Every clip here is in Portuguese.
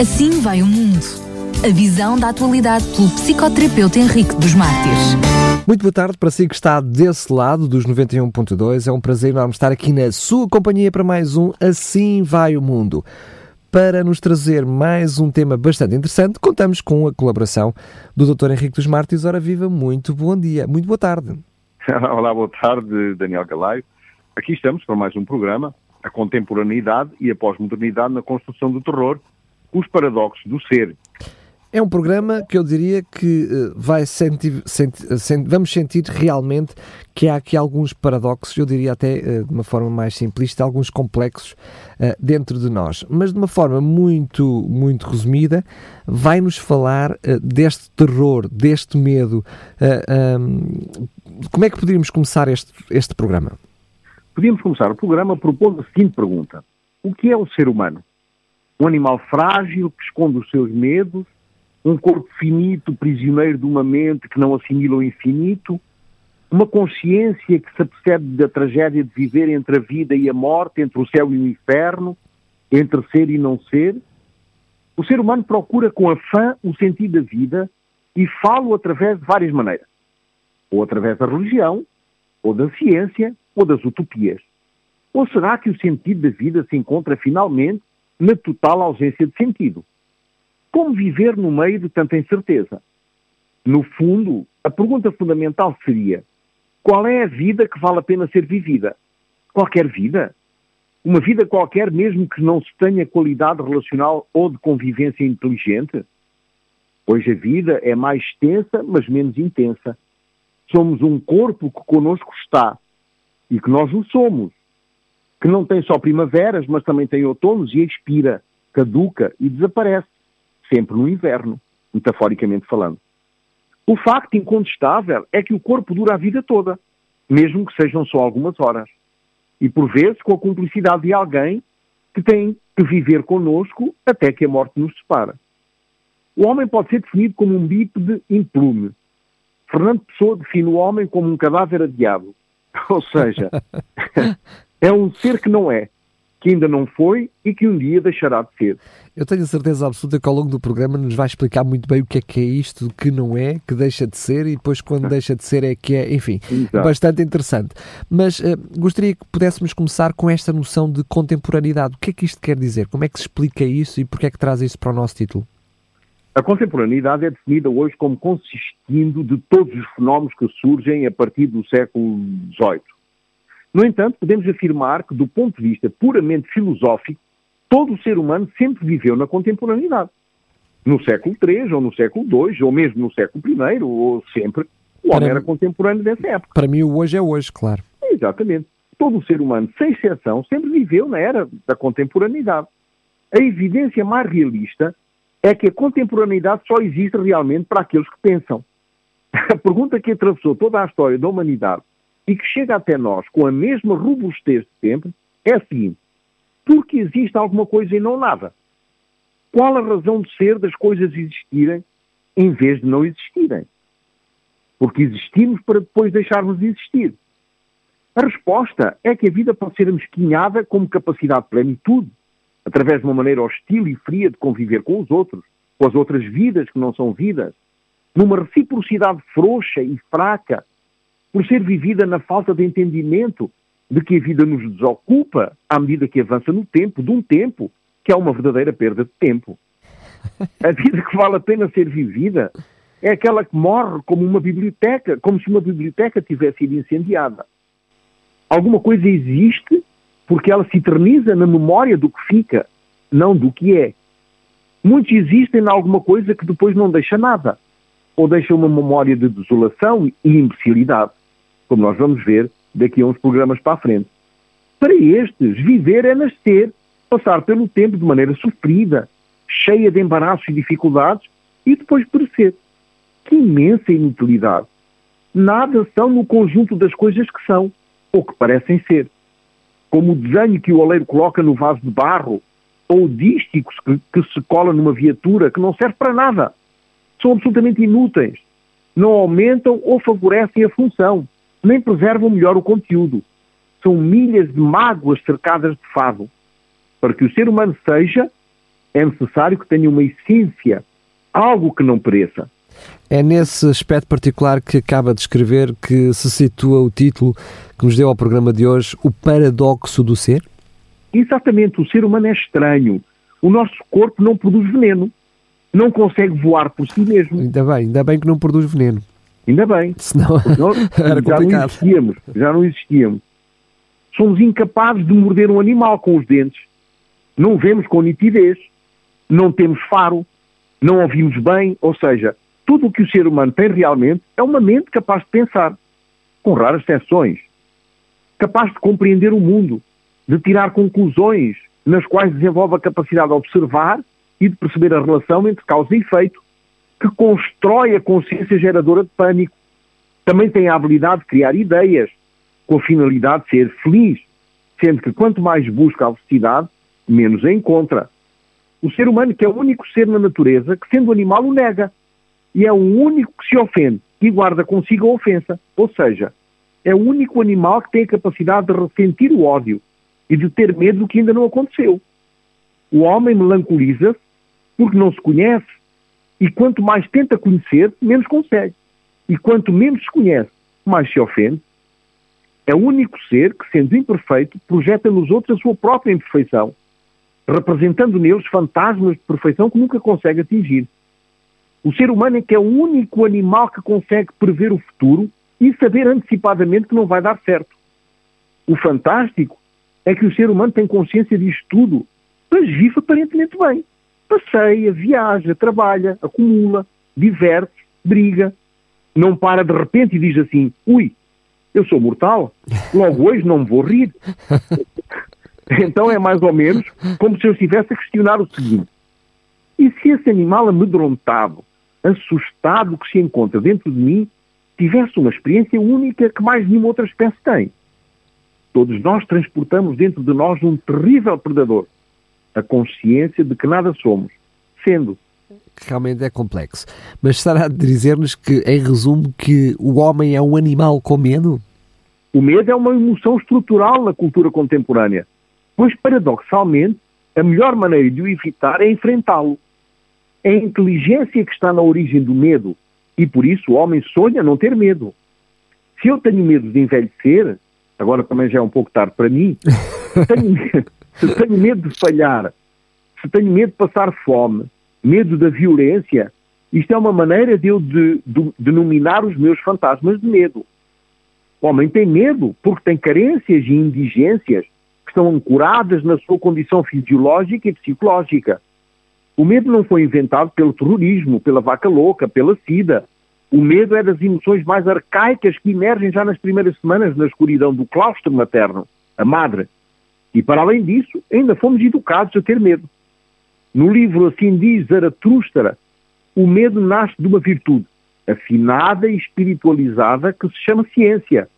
Assim vai o mundo. A visão da atualidade pelo psicoterapeuta Henrique dos Mártires. Muito boa tarde para si que está desse lado dos 91.2. É um prazer enorme estar aqui na sua companhia para mais um Assim vai o mundo. Para nos trazer mais um tema bastante interessante, contamos com a colaboração do Dr. Henrique dos Mártires. Ora viva, muito bom dia, muito boa tarde. Olá, boa tarde, Daniel Galaio. Aqui estamos para mais um programa, a contemporaneidade e a pós-modernidade na construção do terror, os paradoxos do ser. É um programa que eu diria que uh, vai sentir, senti, senti, vamos sentir realmente que há aqui alguns paradoxos, eu diria até uh, de uma forma mais simplista, alguns complexos dentro de nós. Mas de uma forma muito, muito resumida, vai-nos falar deste terror, deste medo. Como é que poderíamos começar este, este programa? Podíamos começar o programa propondo a seguinte pergunta: O que é o ser humano? Um animal frágil que esconde os seus medos, um corpo finito, prisioneiro de uma mente que não assimila o infinito, uma consciência que se apercebe da tragédia de viver entre a vida e a morte, entre o céu e o inferno, entre ser e não ser. O ser humano procura com afã o sentido da vida e fala-o através de várias maneiras. Ou através da religião, ou da ciência, ou das utopias. Ou será que o sentido da vida se encontra finalmente na total ausência de sentido. Como viver no meio de tanta incerteza? No fundo, a pergunta fundamental seria: qual é a vida que vale a pena ser vivida? Qualquer vida? Uma vida qualquer, mesmo que não se tenha qualidade relacional ou de convivência inteligente? Pois a vida é mais extensa, mas menos intensa. Somos um corpo que conosco está e que nós o somos que não tem só primaveras, mas também tem outonos e expira, caduca e desaparece, sempre no inverno, metaforicamente falando. O facto incontestável é que o corpo dura a vida toda, mesmo que sejam só algumas horas, e por vezes com a cumplicidade de alguém que tem que viver conosco até que a morte nos separa. O homem pode ser definido como um bípede implume. Fernando Pessoa define o homem como um cadáver adiado. Ou seja, É um ser que não é, que ainda não foi e que um dia deixará de ser. Eu tenho a certeza absoluta que ao longo do programa nos vai explicar muito bem o que é que é isto, que não é, que deixa de ser e depois quando deixa de ser é que é, enfim, Exato. bastante interessante. Mas uh, gostaria que pudéssemos começar com esta noção de contemporaneidade. O que é que isto quer dizer? Como é que se explica isso e porquê é que traz isso para o nosso título? A contemporaneidade é definida hoje como consistindo de todos os fenómenos que surgem a partir do século XVIII no entanto, podemos afirmar que, do ponto de vista puramente filosófico, todo o ser humano sempre viveu na contemporaneidade. No século III, ou no século II, ou mesmo no século I, ou sempre, o homem era contemporâneo dessa época. Para mim, o hoje é hoje, claro. Exatamente. Todo o ser humano, sem exceção, sempre viveu na era da contemporaneidade. A evidência mais realista é que a contemporaneidade só existe realmente para aqueles que pensam. A pergunta que atravessou toda a história da humanidade e que chega até nós com a mesma robustez de sempre é a seguinte: porque existe alguma coisa e não nada? Qual a razão de ser das coisas existirem em vez de não existirem? Porque existimos para depois deixarmos de existir. A resposta é que a vida pode ser amesquinhada como capacidade de plenitude, através de uma maneira hostil e fria de conviver com os outros, com as outras vidas que não são vidas, numa reciprocidade frouxa e fraca por ser vivida na falta de entendimento de que a vida nos desocupa à medida que avança no tempo, de um tempo que é uma verdadeira perda de tempo. A vida que vale a pena ser vivida é aquela que morre como uma biblioteca, como se uma biblioteca tivesse sido incendiada. Alguma coisa existe porque ela se eterniza na memória do que fica, não do que é. Muitos existem em alguma coisa que depois não deixa nada, ou deixa uma memória de desolação e imbecilidade como nós vamos ver daqui a uns programas para a frente. Para estes, viver é nascer, passar pelo tempo de maneira sofrida, cheia de embaraços e dificuldades, e depois perecer. Que imensa inutilidade! Nada são no conjunto das coisas que são, ou que parecem ser. Como o desenho que o oleiro coloca no vaso de barro, ou o dísticos que, que se cola numa viatura que não serve para nada. São absolutamente inúteis. Não aumentam ou favorecem a função nem preservam melhor o conteúdo. São milhas de mágoas cercadas de fado. Para que o ser humano seja, é necessário que tenha uma essência, algo que não pereça. É nesse aspecto particular que acaba de escrever que se situa o título que nos deu ao programa de hoje, O Paradoxo do Ser? Exatamente, o ser humano é estranho. O nosso corpo não produz veneno, não consegue voar por si mesmo. Ainda bem, ainda bem que não produz veneno. Ainda bem. Senão era já não complicado. existíamos, já não existíamos. Somos incapazes de morder um animal com os dentes. Não vemos com nitidez, não temos faro, não ouvimos bem, ou seja, tudo o que o ser humano tem realmente é uma mente capaz de pensar, com raras exceções, capaz de compreender o mundo, de tirar conclusões nas quais desenvolve a capacidade de observar e de perceber a relação entre causa e efeito, que constrói a consciência geradora de pânico. Também tem a habilidade de criar ideias, com a finalidade de ser feliz, sendo que quanto mais busca a felicidade, menos a encontra. O ser humano, que é o único ser na natureza que, sendo animal, o nega. E é o único que se ofende e guarda consigo a ofensa. Ou seja, é o único animal que tem a capacidade de ressentir o ódio e de ter medo do que ainda não aconteceu. O homem melancoliza-se porque não se conhece e quanto mais tenta conhecer, menos consegue. E quanto menos se conhece, mais se ofende. É o único ser que, sendo imperfeito, projeta nos outros a sua própria imperfeição, representando neles fantasmas de perfeição que nunca consegue atingir. O ser humano é que é o único animal que consegue prever o futuro e saber antecipadamente que não vai dar certo. O fantástico é que o ser humano tem consciência disto tudo, mas vive aparentemente bem. Passeia, viaja, trabalha, acumula, diverte, briga. Não para de repente e diz assim: ui, eu sou mortal, logo hoje não me vou rir. então é mais ou menos como se eu estivesse a questionar o seguinte: e se esse animal amedrontado, assustado que se encontra dentro de mim, tivesse uma experiência única que mais nenhuma outra espécie tem? Todos nós transportamos dentro de nós um terrível predador, a consciência de que nada somos, sendo Realmente é complexo. Mas estará a dizer-nos que, em resumo, que o homem é um animal com medo? O medo é uma emoção estrutural na cultura contemporânea, pois, paradoxalmente, a melhor maneira de o evitar é enfrentá-lo. É a inteligência que está na origem do medo e, por isso, o homem sonha não ter medo. Se eu tenho medo de envelhecer, agora também já é um pouco tarde para mim, tenho, medo- se tenho medo de falhar, se tenho medo de passar fome, medo da violência, isto é uma maneira de eu de, de, denominar os meus fantasmas de medo. O homem tem medo porque tem carências e indigências que estão ancoradas na sua condição fisiológica e psicológica. O medo não foi inventado pelo terrorismo, pela vaca louca, pela sida. O medo é das emoções mais arcaicas que emergem já nas primeiras semanas na escuridão do claustro materno, a madre. E para além disso, ainda fomos educados a ter medo. No livro Assim diz Zaratustra, o medo nasce de uma virtude afinada e espiritualizada que se chama ciência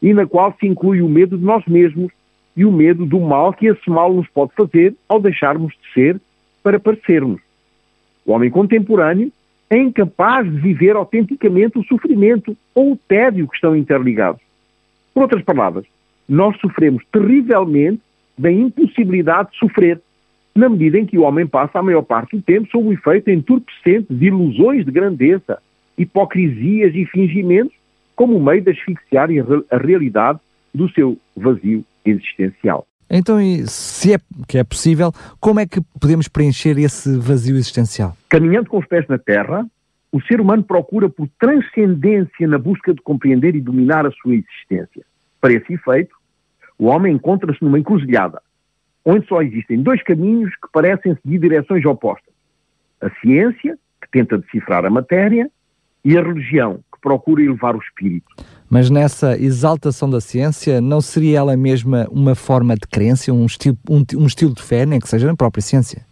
e na qual se inclui o medo de nós mesmos e o medo do mal que esse mal nos pode fazer ao deixarmos de ser para parecermos. O homem contemporâneo é incapaz de viver autenticamente o sofrimento ou o tédio que estão interligados. Por outras palavras, nós sofremos terrivelmente da impossibilidade de sofrer, na medida em que o homem passa a maior parte do tempo sob o efeito entorpecente de ilusões de grandeza, hipocrisias e fingimentos, como meio de asfixiar a realidade do seu vazio existencial. Então, se é que é possível, como é que podemos preencher esse vazio existencial? Caminhando com os pés na terra, o ser humano procura por transcendência na busca de compreender e dominar a sua existência. Para esse efeito, o homem encontra-se numa encruzilhada, onde só existem dois caminhos que parecem seguir direções opostas. A ciência, que tenta decifrar a matéria, e a religião, que procura elevar o espírito. Mas nessa exaltação da ciência, não seria ela mesma uma forma de crença, um estilo, um, um estilo de fé, nem que seja na própria ciência?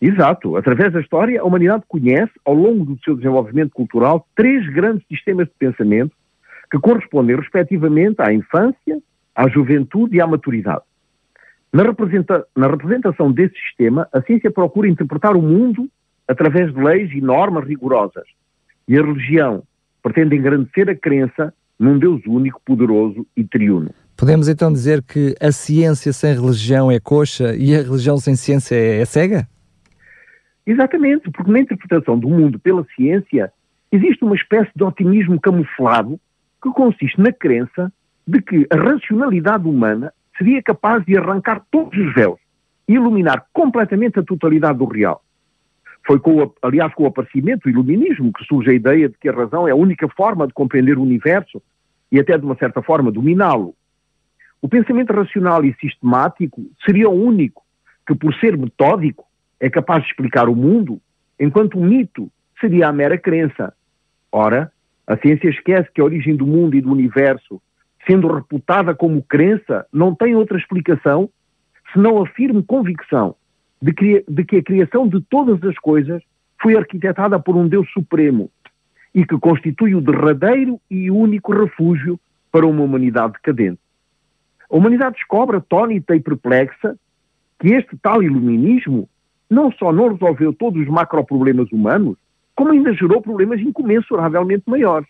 Exato. Através da história, a humanidade conhece, ao longo do seu desenvolvimento cultural, três grandes sistemas de pensamento que correspondem respectivamente à infância, à juventude e à maturidade. Na, representa na representação desse sistema, a ciência procura interpretar o mundo através de leis e normas rigorosas. E a religião pretende engrandecer a crença num Deus único, poderoso e triuno. Podemos então dizer que a ciência sem religião é coxa e a religião sem ciência é, é cega? Exatamente, porque na interpretação do mundo pela ciência existe uma espécie de otimismo camuflado que consiste na crença de que a racionalidade humana seria capaz de arrancar todos os véus e iluminar completamente a totalidade do real. Foi, com aliás, com o aparecimento do iluminismo que surge a ideia de que a razão é a única forma de compreender o universo e até, de uma certa forma, dominá-lo. O pensamento racional e sistemático seria o único que, por ser metódico, é capaz de explicar o mundo, enquanto o mito seria a mera crença. Ora, a ciência esquece que a origem do mundo e do universo, sendo reputada como crença, não tem outra explicação senão a firme convicção de que, de que a criação de todas as coisas foi arquitetada por um Deus Supremo e que constitui o derradeiro e único refúgio para uma humanidade decadente. A humanidade descobre, atónita e perplexa, que este tal iluminismo não só não resolveu todos os macroproblemas humanos, como ainda gerou problemas incomensuravelmente maiores.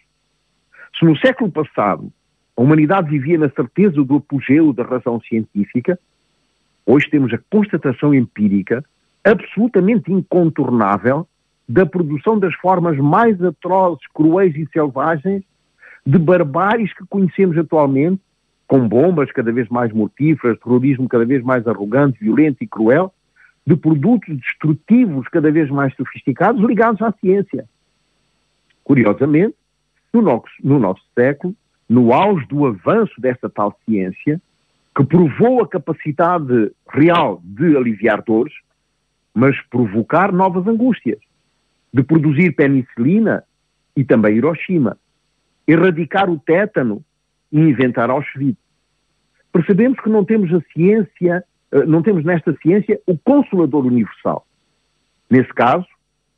Se no século passado a humanidade vivia na certeza do apogeu da razão científica, hoje temos a constatação empírica absolutamente incontornável da produção das formas mais atrozes, cruéis e selvagens de barbáries que conhecemos atualmente, com bombas cada vez mais mortíferas, terrorismo cada vez mais arrogante, violento e cruel, de produtos destrutivos cada vez mais sofisticados ligados à ciência. Curiosamente, no nosso, no nosso século, no auge do avanço dessa tal ciência, que provou a capacidade real de aliviar dores, mas provocar novas angústias, de produzir penicilina e também Hiroshima, erradicar o tétano e inventar Auschwitz. Percebemos que não temos a ciência eh, não temos nesta ciência o consolador universal. Nesse caso,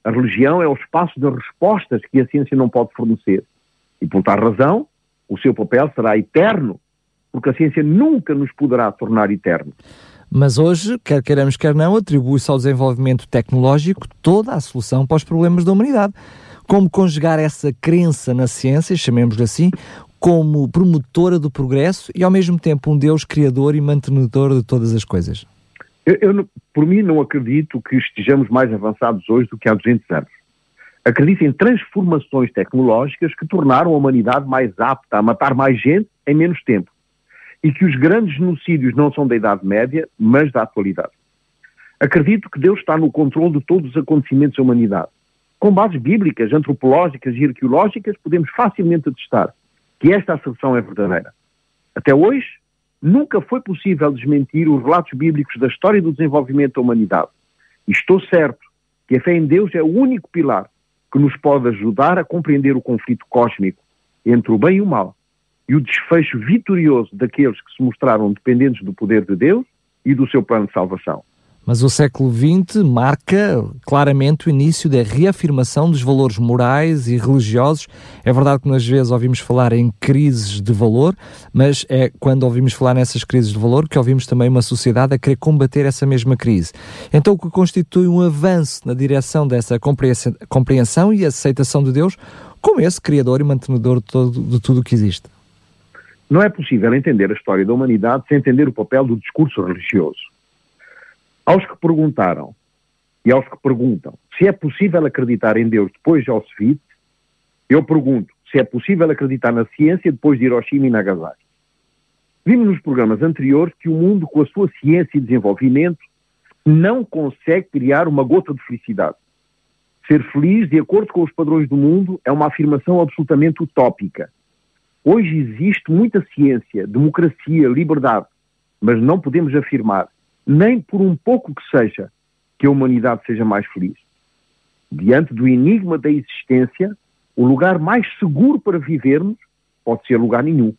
a religião é o espaço de respostas que a ciência não pode fornecer. E por tal razão, o seu papel será eterno, porque a ciência nunca nos poderá tornar eternos. Mas hoje, quer queiramos, quer não, atribui-se ao desenvolvimento tecnológico toda a solução para os problemas da humanidade. Como conjugar essa crença na ciência, chamemos-lhe assim, como promotora do progresso e ao mesmo tempo um Deus criador e mantenedor de todas as coisas? Eu, eu, por mim, não acredito que estejamos mais avançados hoje do que há 200 anos. Acredito em transformações tecnológicas que tornaram a humanidade mais apta a matar mais gente em menos tempo. E que os grandes genocídios não são da Idade Média, mas da atualidade. Acredito que Deus está no controle de todos os acontecimentos da humanidade. Com bases bíblicas, antropológicas e arqueológicas, podemos facilmente atestar que esta asserção é verdadeira. Até hoje, nunca foi possível desmentir os relatos bíblicos da história do desenvolvimento da humanidade. E estou certo que a fé em Deus é o único pilar que nos pode ajudar a compreender o conflito cósmico entre o bem e o mal e o desfecho vitorioso daqueles que se mostraram dependentes do poder de Deus e do seu plano de salvação. Mas o século XX marca claramente o início da reafirmação dos valores morais e religiosos. É verdade que nas vezes ouvimos falar em crises de valor, mas é quando ouvimos falar nessas crises de valor que ouvimos também uma sociedade a querer combater essa mesma crise. Então, o que constitui um avanço na direção dessa compreensão e aceitação de Deus como esse criador e mantenedor de, todo, de tudo o que existe? Não é possível entender a história da humanidade sem entender o papel do discurso religioso. Aos que perguntaram e aos que perguntam se é possível acreditar em Deus depois de Auschwitz, eu pergunto se é possível acreditar na ciência depois de Hiroshima e Nagasaki. Vimos nos programas anteriores que o mundo, com a sua ciência e desenvolvimento, não consegue criar uma gota de felicidade. Ser feliz, de acordo com os padrões do mundo, é uma afirmação absolutamente utópica. Hoje existe muita ciência, democracia, liberdade, mas não podemos afirmar nem por um pouco que seja, que a humanidade seja mais feliz. Diante do enigma da existência, o lugar mais seguro para vivermos pode ser lugar nenhum.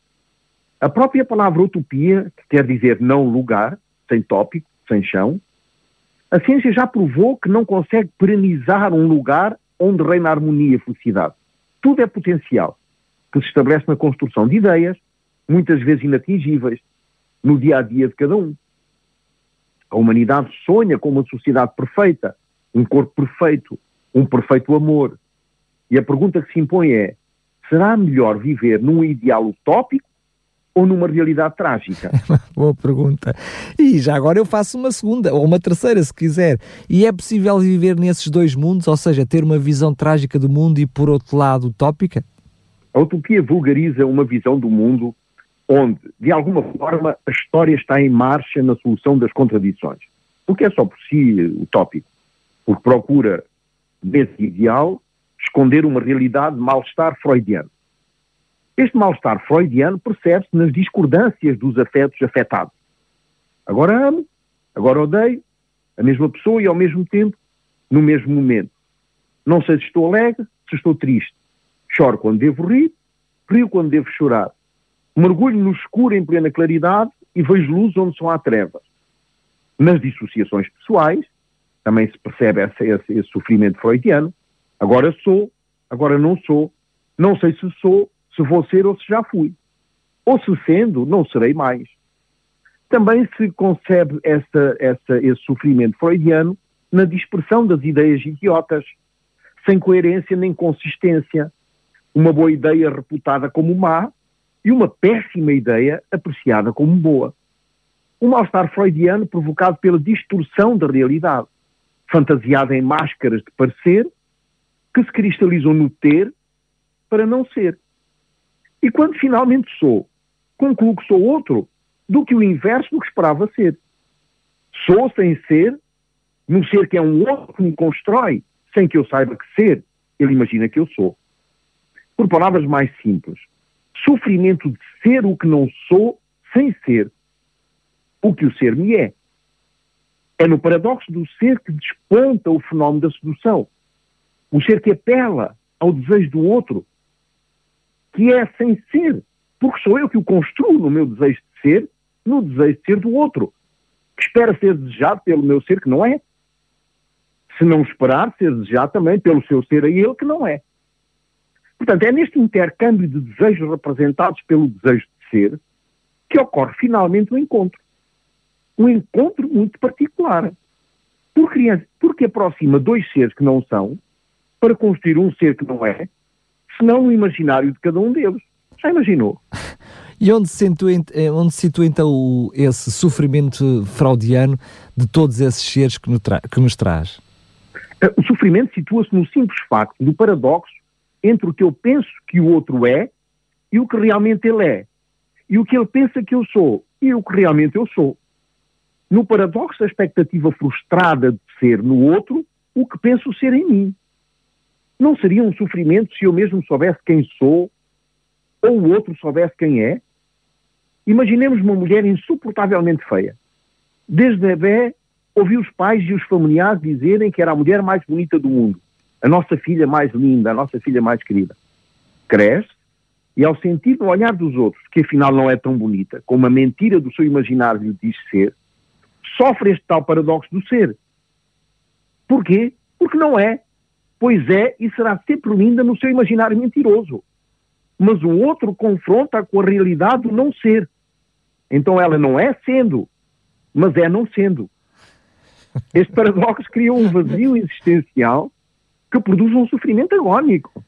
A própria palavra utopia, que quer dizer não lugar, sem tópico, sem chão, a ciência já provou que não consegue perenizar um lugar onde reina harmonia e felicidade. Tudo é potencial, que se estabelece na construção de ideias, muitas vezes inatingíveis, no dia a dia de cada um. A humanidade sonha com uma sociedade perfeita, um corpo perfeito, um perfeito amor. E a pergunta que se impõe é: será melhor viver num ideal utópico ou numa realidade trágica? Boa pergunta. E já agora eu faço uma segunda, ou uma terceira, se quiser. E é possível viver nesses dois mundos, ou seja, ter uma visão trágica do mundo e, por outro lado, utópica? A utopia vulgariza uma visão do mundo onde, de alguma forma, a história está em marcha na solução das contradições. O que é só por si utópico, porque procura, nesse ideal, esconder uma realidade de mal-estar freudiano. Este mal-estar freudiano percebe-se nas discordâncias dos afetos afetados. Agora amo, agora odeio, a mesma pessoa e ao mesmo tempo, no mesmo momento. Não sei se estou alegre, se estou triste. Choro quando devo rir, rio quando devo chorar. Mergulho no escuro em plena claridade e vejo luz onde só há trevas. Nas dissociações pessoais, também se percebe esse, esse, esse sofrimento freudiano. Agora sou, agora não sou, não sei se sou, se vou ser ou se já fui. Ou se sendo, não serei mais. Também se concebe essa, essa, esse sofrimento freudiano na dispersão das ideias idiotas, sem coerência nem consistência. Uma boa ideia reputada como má e uma péssima ideia apreciada como boa. O mal-estar freudiano provocado pela distorção da realidade, fantasiada em máscaras de parecer, que se cristalizam no ter para não ser. E quando finalmente sou, concluo que sou outro do que o inverso do que esperava ser. Sou sem ser, no ser que é um outro que me constrói, sem que eu saiba que ser, ele imagina que eu sou. Por palavras mais simples, sofrimento de ser o que não sou sem ser o que o ser me é. É no paradoxo do ser que desponta o fenómeno da sedução. O ser que apela ao desejo do outro, que é sem ser, porque sou eu que o construo no meu desejo de ser, no desejo de ser do outro, que espera ser desejado pelo meu ser que não é. Se não esperar, ser desejado também pelo seu ser a ele que não é. Portanto, é neste intercâmbio de desejos representados pelo desejo de ser que ocorre finalmente o encontro. Um encontro muito particular. Porque, porque aproxima dois seres que não são para construir um ser que não é, senão no imaginário de cada um deles. Já imaginou? E onde se situa, eh, onde se situa então esse sofrimento fraudiano de todos esses seres que, que nos traz? Eh, o sofrimento situa-se no simples facto do paradoxo entre o que eu penso que o outro é e o que realmente ele é. E o que ele pensa que eu sou e o que realmente eu sou. No paradoxo da expectativa frustrada de ser no outro o que penso ser em mim. Não seria um sofrimento se eu mesmo soubesse quem sou ou o outro soubesse quem é? Imaginemos uma mulher insuportavelmente feia. Desde bebê, ouvi os pais e os familiares dizerem que era a mulher mais bonita do mundo a nossa filha mais linda, a nossa filha mais querida, cresce e ao sentir no olhar dos outros que afinal não é tão bonita, como a mentira do seu imaginário lhe diz ser, sofre este tal paradoxo do ser. Porquê? Porque não é. Pois é e será sempre linda no seu imaginário mentiroso. Mas o outro confronta com a realidade do não ser. Então ela não é sendo, mas é não sendo. Este paradoxo cria um vazio existencial que produz um sofrimento agónico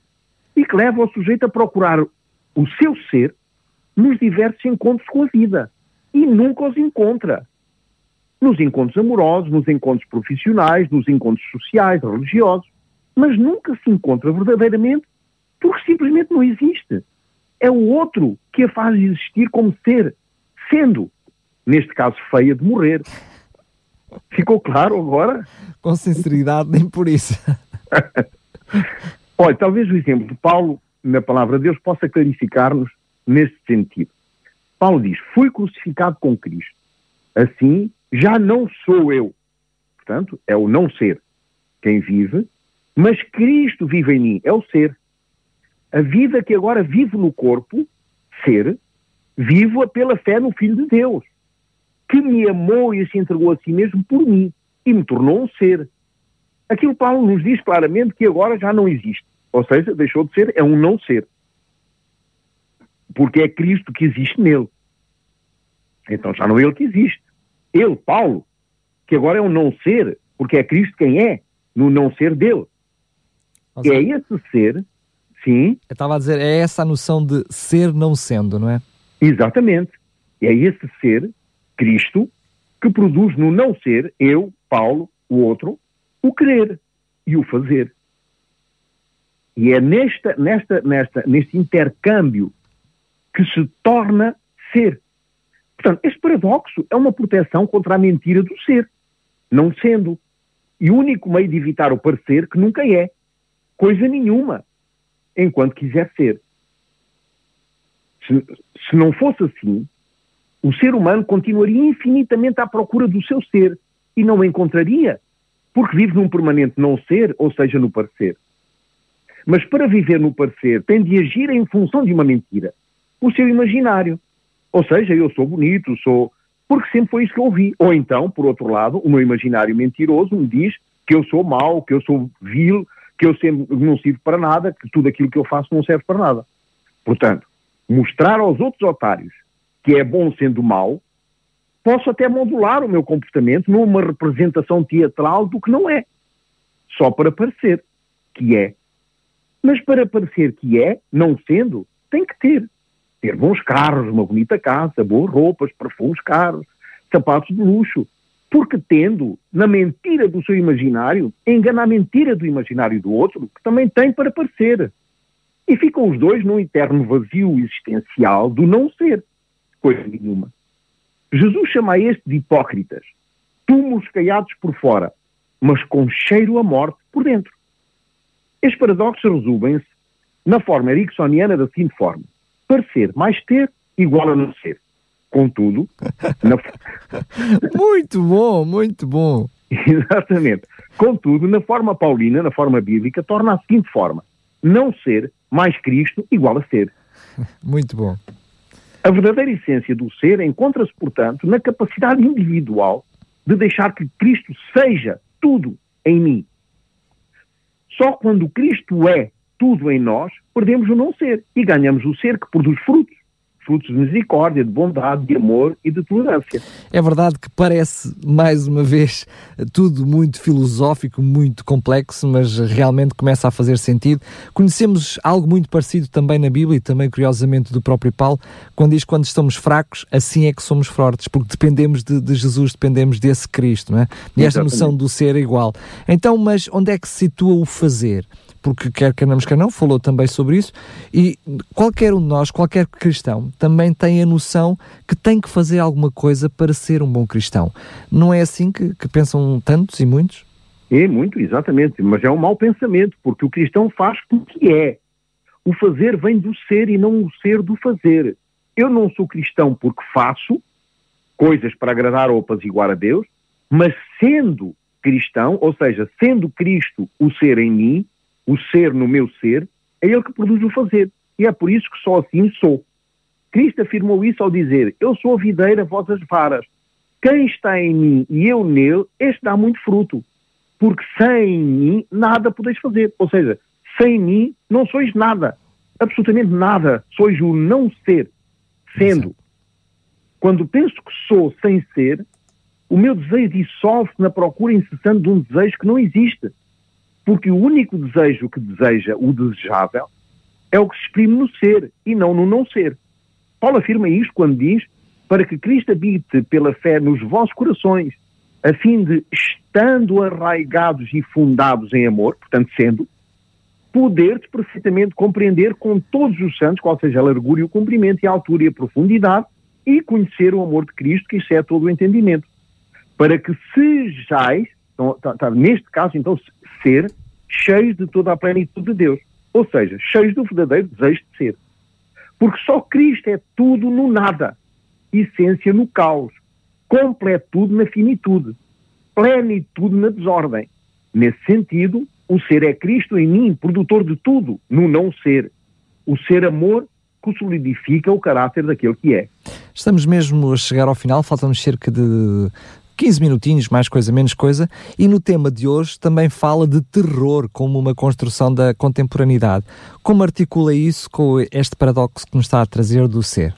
e que leva o sujeito a procurar o seu ser nos diversos encontros com a vida e nunca os encontra. Nos encontros amorosos, nos encontros profissionais, nos encontros sociais, religiosos, mas nunca se encontra verdadeiramente porque simplesmente não existe. É o outro que a faz existir como ser, sendo, neste caso, feia de morrer. Ficou claro agora? Com sinceridade, nem por isso. Olha, talvez o exemplo de Paulo, na palavra de Deus, possa clarificar-nos nesse sentido. Paulo diz: Fui crucificado com Cristo. Assim, já não sou eu. Portanto, é o não ser quem vive, mas Cristo vive em mim, é o ser. A vida que agora vivo no corpo, ser, vivo-a pela fé no Filho de Deus, que me amou e se entregou a si mesmo por mim e me tornou um ser. Aquilo Paulo nos diz claramente que agora já não existe. Ou seja, deixou de ser, é um não ser. Porque é Cristo que existe nele. Então já não é ele que existe. Ele, Paulo, que agora é um não ser, porque é Cristo quem é, no não ser dele. Seja, é esse ser, sim. Eu estava a dizer, é essa a noção de ser não sendo, não é? Exatamente. É esse ser, Cristo, que produz no não ser, eu, Paulo, o outro, o querer e o fazer. E é nesta, nesta, nesta, neste intercâmbio que se torna ser. Portanto, este paradoxo é uma proteção contra a mentira do ser, não sendo. E o único meio de evitar o parecer que nunca é. Coisa nenhuma, enquanto quiser ser. Se, se não fosse assim, o ser humano continuaria infinitamente à procura do seu ser e não o encontraria, porque vive num permanente não ser, ou seja, no parecer. Mas para viver no parecer, tem de agir em função de uma mentira, o seu imaginário. Ou seja, eu sou bonito, sou. Porque sempre foi isso que eu ouvi. Ou então, por outro lado, o meu imaginário mentiroso me diz que eu sou mau, que eu sou vil, que eu sempre não sirvo para nada, que tudo aquilo que eu faço não serve para nada. Portanto, mostrar aos outros otários que é bom sendo mau, posso até modular o meu comportamento numa representação teatral do que não é. Só para parecer que é. Mas para parecer que é, não sendo, tem que ter. Ter bons carros, uma bonita casa, boas roupas, perfumes caros, sapatos de luxo. Porque tendo, na mentira do seu imaginário, engana a mentira do imaginário do outro, que também tem para parecer. E ficam os dois num eterno vazio existencial do não ser. Coisa nenhuma. Jesus chama este de hipócritas, túmulos caiados por fora, mas com cheiro a morte por dentro. Estes paradoxos resumem-se na forma ericksoniana da seguinte forma: parecer mais ter igual a não ser. Contudo, na... muito bom, muito bom. Exatamente. Contudo, na forma paulina, na forma bíblica, torna a seguinte forma: não ser mais Cristo igual a ser. Muito bom. A verdadeira essência do ser encontra-se, portanto, na capacidade individual de deixar que Cristo seja tudo em mim. Só quando Cristo é tudo em nós, perdemos o não ser e ganhamos o ser que produz frutos frutos de misericórdia, de bondade, de amor e de tolerância. É verdade que parece, mais uma vez, tudo muito filosófico, muito complexo, mas realmente começa a fazer sentido. Conhecemos algo muito parecido também na Bíblia e também, curiosamente, do próprio Paulo, quando diz que quando estamos fracos, assim é que somos fortes, porque dependemos de, de Jesus, dependemos desse Cristo, não é? E esta Exatamente. noção do ser é igual. Então, mas onde é que se situa o fazer? Porque quer queiramos, quer não, falou também sobre isso, e qualquer um de nós, qualquer cristão, também tem a noção que tem que fazer alguma coisa para ser um bom cristão. Não é assim que, que pensam tantos e muitos? É muito, exatamente, mas é um mau pensamento, porque o cristão faz porque é. O fazer vem do ser e não o ser do fazer. Eu não sou cristão porque faço coisas para agradar ou apaziguar a Deus, mas sendo cristão, ou seja, sendo Cristo o ser em mim, o ser no meu ser, é ele que produz o fazer. E é por isso que só assim sou. Cristo afirmou isso ao dizer: Eu sou a videira, vós as varas. Quem está em mim e eu nele, este dá muito fruto. Porque sem mim nada podeis fazer. Ou seja, sem mim não sois nada. Absolutamente nada. Sois o não ser. Sendo. Quando penso que sou sem ser, o meu desejo dissolve-se na procura incessante de um desejo que não existe. Porque o único desejo que deseja o desejável é o que se exprime no ser e não no não ser. Paulo afirma isto quando diz: para que Cristo habite pela fé nos vossos corações, a fim de, estando arraigados e fundados em amor, portanto, sendo, poder perfeitamente compreender com todos os santos qual seja a largura e o comprimento e a altura e a profundidade e conhecer o amor de Cristo que excede todo o entendimento. Para que sejais, então, tá, tá, neste caso, então, ser cheios de toda a plenitude de Deus. Ou seja, cheios do verdadeiro desejo de ser. Porque só Cristo é tudo no nada, essência no caos, completude na finitude, plenitude na desordem. Nesse sentido, o ser é Cristo em mim, produtor de tudo, no não ser. O ser amor que solidifica o caráter daquele que é. Estamos mesmo a chegar ao final, faltam-nos cerca de 15 minutinhos, mais coisa, menos coisa, e no tema de hoje também fala de terror como uma construção da contemporaneidade. Como articula isso com este paradoxo que nos está a trazer do ser?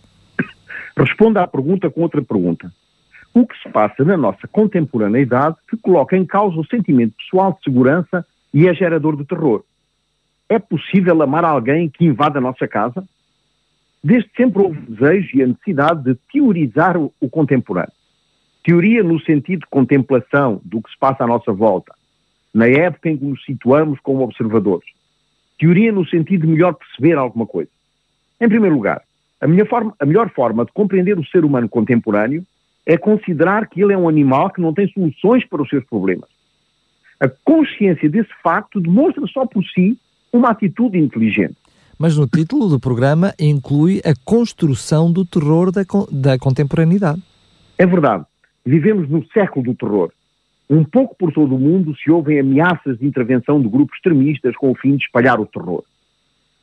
Responda à pergunta com outra pergunta. O que se passa na nossa contemporaneidade que coloca em causa o sentimento pessoal de segurança e é gerador de terror? É possível amar alguém que invade a nossa casa? Desde sempre houve o desejo e a necessidade de teorizar o, contemporâneo. Teoria no sentido de contemplação do que se passa à nossa volta, na época em que nos situamos como observadores. Teoria no sentido de melhor perceber alguma coisa. Em primeiro lugar, a, forma, a melhor forma de compreender o ser humano contemporâneo é considerar que ele é um animal que não tem soluções para os seus problemas. A consciência desse facto demonstra só por si uma atitude inteligente. Mas no título do programa inclui a construção do terror da, da contemporaneidade. É verdade. Vivemos no século do terror. Um pouco por todo o mundo se ouvem ameaças de intervenção de grupos extremistas com o fim de espalhar o terror.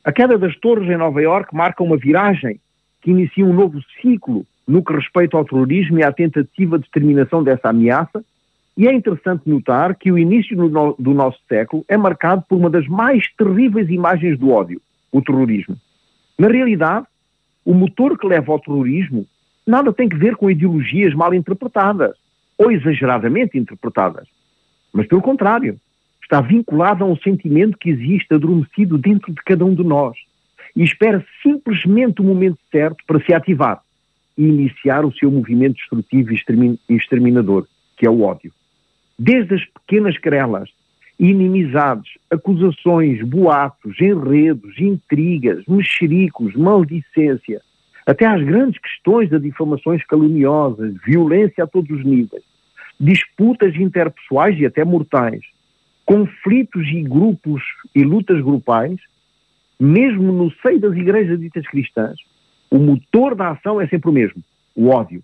A queda das torres em Nova Iorque marca uma viragem que inicia um novo ciclo no que respeita ao terrorismo e à tentativa de terminação dessa ameaça, e é interessante notar que o início do nosso século é marcado por uma das mais terríveis imagens do ódio, o terrorismo. Na realidade, o motor que leva ao terrorismo nada tem que ver com ideologias mal interpretadas ou exageradamente interpretadas, mas pelo contrário, está vinculado a um sentimento que existe adormecido dentro de cada um de nós e espera simplesmente o momento certo para se ativar e iniciar o seu movimento destrutivo e exterminador, que é o ódio. Desde as pequenas querelas, inimizades, acusações, boatos, enredos, intrigas, mexericos, maldicência, até às grandes questões de difamações caluniosas, violência a todos os níveis, disputas interpessoais e até mortais, conflitos e grupos e lutas grupais, mesmo no seio das igrejas ditas cristãs, o motor da ação é sempre o mesmo, o ódio.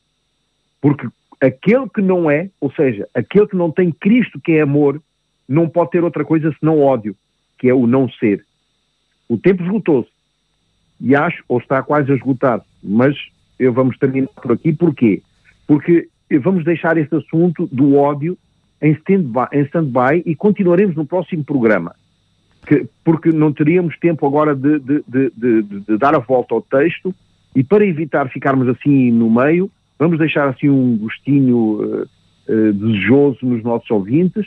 Porque aquele que não é, ou seja, aquele que não tem Cristo que é amor, não pode ter outra coisa senão ódio, que é o não ser. O tempo esgotou-se. E acho, ou está quase a esgotar, mas eu vamos terminar por aqui. Porquê? Porque vamos deixar este assunto do ódio em stand-by stand e continuaremos no próximo programa. Que, porque não teríamos tempo agora de, de, de, de, dar a volta ao texto e para evitar ficarmos assim no meio, vamos deixar assim um gostinho uh, uh, desejoso nos nossos ouvintes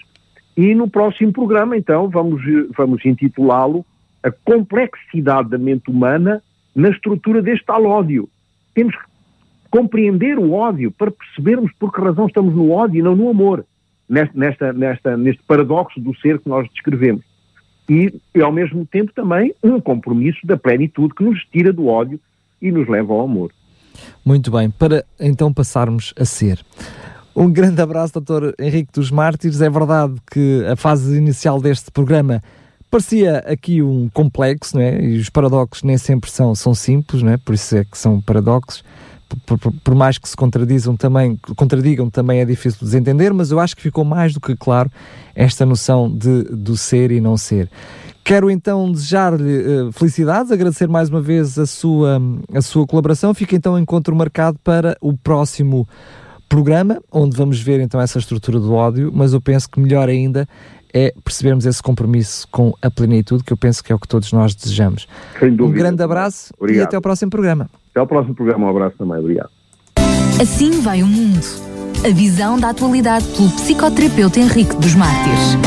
e no próximo programa então vamos, vamos intitulá-lo A Complexidade da Mente Humana na Estrutura deste tal ódio. Temos que compreender o ódio para percebermos por que razão estamos no ódio e não no amor nesta, nesta, neste paradoxo do ser que nós descrevemos. E, e, ao mesmo tempo, também um compromisso da plenitude que nos tira do ódio e nos leva ao amor. Muito bem, para então passarmos a ser. Um grande abraço, Dr. Henrique dos Mártires. É verdade que a fase inicial deste programa parecia aqui um complexo, não é? E os paradoxos nem sempre são, são simples, não é? Por isso é que são paradoxos por, por, por, mais que se contradizam também, contradigam, também é difícil de desentender, mas eu acho que ficou mais do que claro esta noção de, do ser e não ser. Quero então desejar-lhe uh, felicidades, agradecer mais uma vez a sua, a sua colaboração. Fica então o encontro marcado para o próximo programa, onde vamos ver então essa estrutura do ódio, mas eu penso que melhor ainda é percebermos esse compromisso com a plenitude, que eu penso que é o que todos nós desejamos. Um grande abraço Obrigado. e até ao próximo programa. Até ao próximo programa. Um abraço também. Obrigado. Assim vai o mundo. A visão da atualidade pelo psicoterapeuta Henrique dos Mártires.